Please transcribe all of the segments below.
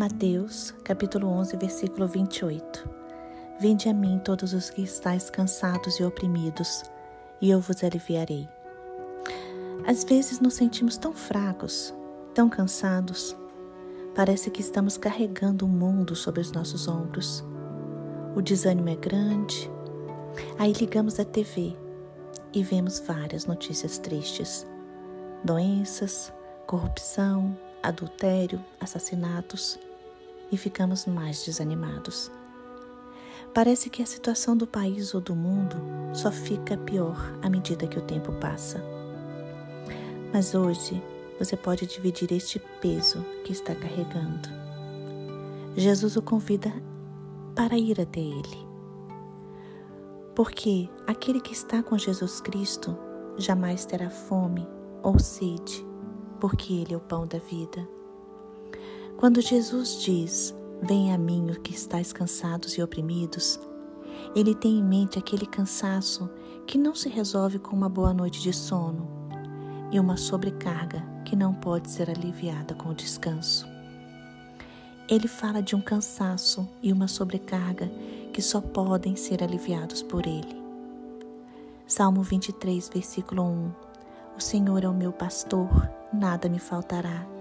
Mateus, capítulo 11, versículo 28. Vinde a mim todos os que estáis cansados e oprimidos, e eu vos aliviarei. Às vezes nos sentimos tão fracos, tão cansados. Parece que estamos carregando o mundo sobre os nossos ombros. O desânimo é grande. Aí ligamos a TV e vemos várias notícias tristes: doenças, corrupção, adultério, assassinatos e ficamos mais desanimados. Parece que a situação do país ou do mundo só fica pior à medida que o tempo passa. Mas hoje você pode dividir este peso que está carregando. Jesus o convida para ir até Ele. Porque aquele que está com Jesus Cristo jamais terá fome ou sede porque Ele é o pão da vida. Quando Jesus diz: Venha a mim, o que estáis cansados e oprimidos, Ele tem em mente aquele cansaço que não se resolve com uma boa noite de sono e uma sobrecarga que não pode ser aliviada com o descanso. Ele fala de um cansaço e uma sobrecarga que só podem ser aliviados por Ele. Salmo 23, versículo 1 o Senhor é o meu pastor, nada me faltará.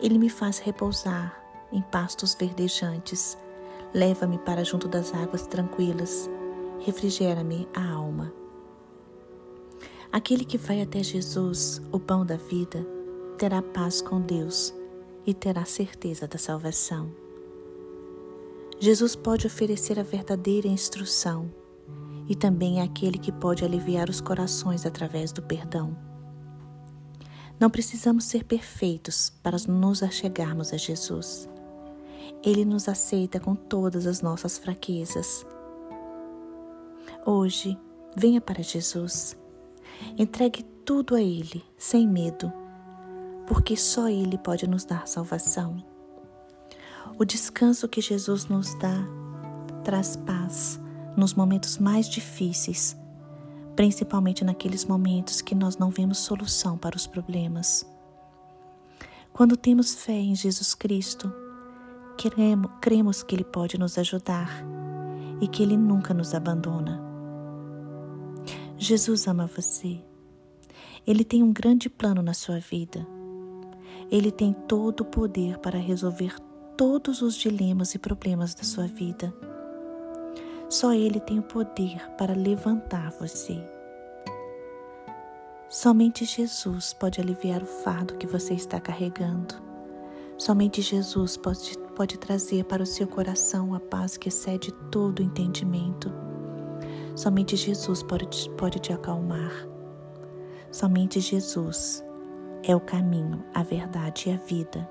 Ele me faz repousar em pastos verdejantes. Leva-me para junto das águas tranquilas. Refrigera-me a alma. Aquele que vai até Jesus, o pão da vida, terá paz com Deus e terá certeza da salvação. Jesus pode oferecer a verdadeira instrução e também é aquele que pode aliviar os corações através do perdão. Não precisamos ser perfeitos para nos achegarmos a Jesus. Ele nos aceita com todas as nossas fraquezas. Hoje, venha para Jesus. Entregue tudo a Ele, sem medo, porque só Ele pode nos dar salvação. O descanso que Jesus nos dá traz paz nos momentos mais difíceis principalmente naqueles momentos que nós não vemos solução para os problemas. Quando temos fé em Jesus Cristo, cremos que Ele pode nos ajudar e que Ele nunca nos abandona. Jesus ama você. Ele tem um grande plano na sua vida. Ele tem todo o poder para resolver todos os dilemas e problemas da sua vida. Só Ele tem o poder para levantar você. Somente Jesus pode aliviar o fardo que você está carregando. Somente Jesus pode, pode trazer para o seu coração a paz que excede todo o entendimento. Somente Jesus pode, pode te acalmar. Somente Jesus é o caminho, a verdade e a vida,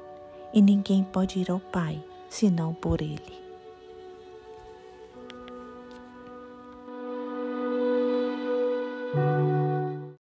e ninguém pode ir ao Pai senão por Ele.